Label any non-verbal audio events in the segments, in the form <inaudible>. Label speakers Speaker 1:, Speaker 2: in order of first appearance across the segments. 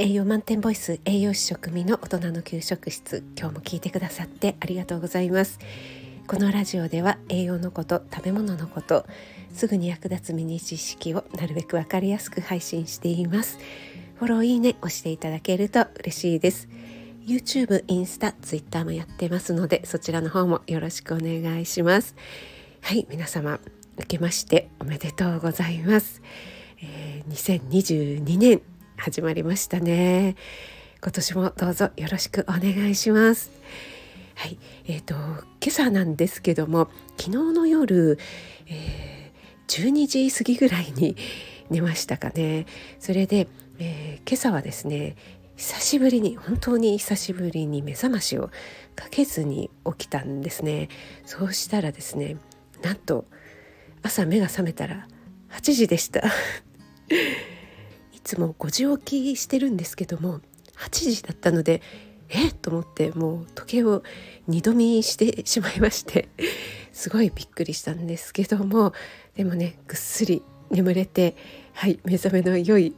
Speaker 1: 栄養満点ボイス栄養士食味の大人の給食室。今日も聞いてくださってありがとうございます。このラジオでは栄養のこと食べ物のことすぐに役立つミニ知識をなるべくわかりやすく配信しています。フォローいいね押していただけると嬉しいです。YouTube、インスタ、Twitter もやってますのでそちらの方もよろしくお願いします。はい皆様明けましておめでとうございます、えー、2022年始まりましたね。今年もどうぞよろしくお願いします。はい、えーと、今朝なんですけども昨日の夜、えー、12時過ぎぐらいに <laughs> 寝ましたかね。それで、えー、今朝はですね久しぶりに本当に久しぶりに目覚ましをかけずに起きたんですね。そうしたらですねなんと朝目が覚めたら8時でした。<laughs> つも5時起きしてるんですけども8時だったのでえ？っと思ってもう時計を二度見してしまいましてすごいびっくりしたんですけどもでもねぐっすり眠れてはい目覚めの良い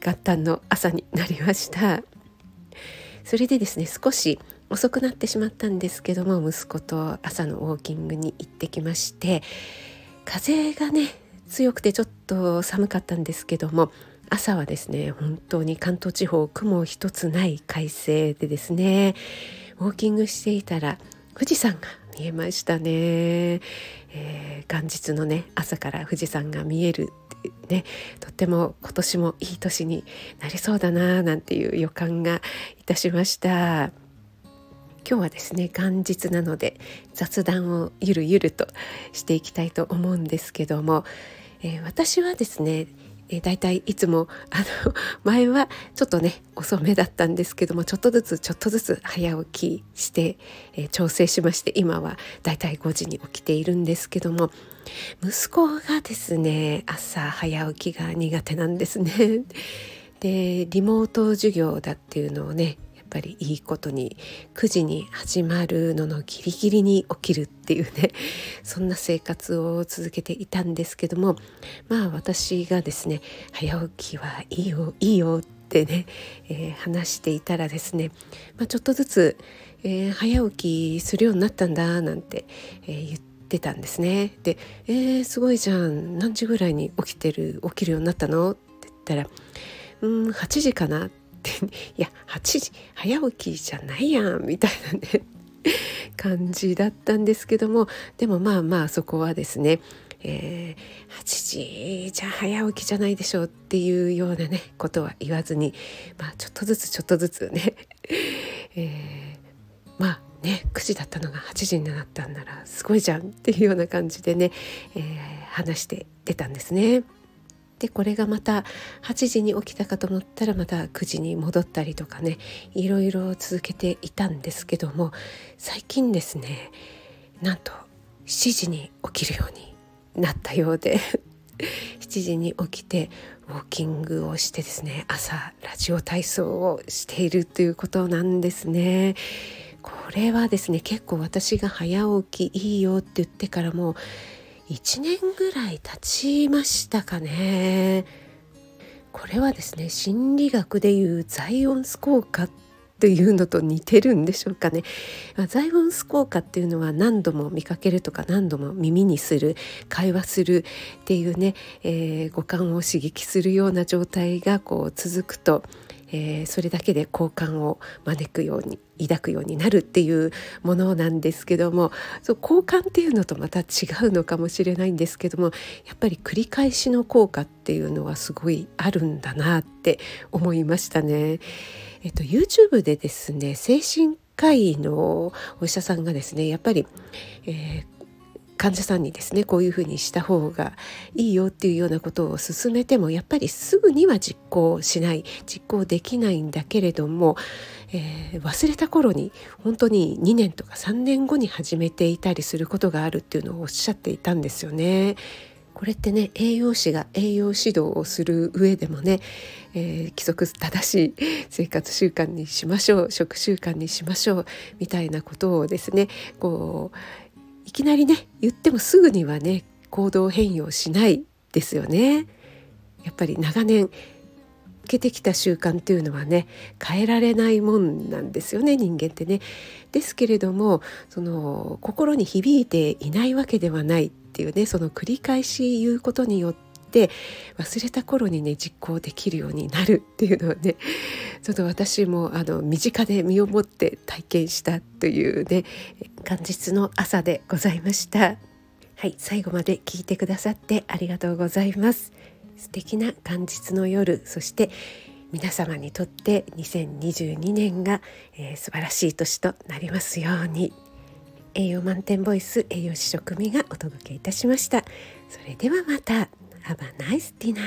Speaker 1: 元旦の朝になりました。それでですね少し遅くなってしまったんですけども息子と朝のウォーキングに行ってきまして風がね強くてちょっと寒かったんですけども朝はですね本当に関東地方雲一つない快晴でですねウォーキングしていたら富士山が見えましたね、えー、元日のね朝から富士山が見えるねとっても今年もいい年になりそうだななんていう予感がいたしました。今日はですね元日なので雑談をゆるゆるとしていきたいと思うんですけども、えー、私はですねえー、だいたいつもあの <laughs> 前はちょっとね遅めだったんですけどもちょっとずつちょっとずつ早起きして、えー、調整しまして今は大体5時に起きているんですけども息子がですね朝早起きが苦手なんですね。でリモート授業だっていうのをねぱりいいことに9時に始まるののギリギリに起きるっていうね <laughs> そんな生活を続けていたんですけどもまあ私がですね早起きはいいよいいよってね、えー、話していたらですね、まあ、ちょっとずつ、えー、早起きするようになったんだなんて、えー、言ってたんですね。で「えー、すごいじゃん何時ぐらいに起きてる起きるようになったの?」って言ったら「うん8時かな」っていや8時早起きじゃないやんみたいなね感じだったんですけどもでもまあまあそこはですね、えー、8時じゃ早起きじゃないでしょうっていうようなねことは言わずに、まあ、ちょっとずつちょっとずつね、<laughs> えー、まあね9時だったのが8時になったんならすごいじゃんっていうような感じでね、えー、話して出たんですね。でこれがまた8時に起きたかと思ったらまた9時に戻ったりとかねいろいろ続けていたんですけども最近ですねなんと7時に起きるようになったようで <laughs> 7時に起きてウォーキングをしてですね朝ラジオ体操をしているということなんですね。これはですね結構私が早起きいいよって言ってからも1年ぐらい経ちましたかね。これはですね心理学でいうザイオンス効果というのと似てるんでしょうかねザイオンス効果っていうのは何度も見かけるとか何度も耳にする会話するっていうね、えー、五感を刺激するような状態がこう続くとえー、それだけで好感を招くように抱くようになるっていうものなんですけどもそう好感っていうのとまた違うのかもしれないんですけどもやっぱり繰り返しの効果っていうのはすごいあるんだなって思いましたね。えっと、YouTube でですね精神科医のお医者さんがですねやっぱり、えー、患者さんにですねこういうふうにした方がいいよっていうようなことを勧めてもやっぱりすぐには実行しない実行できないんだけれども、えー、忘れた頃に本当に2年とか3年後に始めていたりすることがあるっていうのをおっしゃっていたんですよね。これってね栄養士が栄養指導をする上でもね、えー、規則正しい生活習慣にしましょう食習慣にしましょうみたいなことをですねこういきなりね言ってもすぐにはね行動変容しないですよね。やっぱり長年受けてきた習慣っていうのはね変えられないもんなんですよね人間ってね。ですけれどもその心に響いていないわけではないていうねその繰り返し言うことによって忘れた頃にね実行できるようになるっていうのはねちょっと私もあの身近で身をもって体験したというね元日の朝でございました。はい、最後まで聞いてくださってありがとうございます。素敵な元日の夜、そして皆様にとって2022年が、えー、素晴らしい年となりますように。栄養満点ボイス栄養士食味がお届けいたしました。それではまた。Have a nice dinner.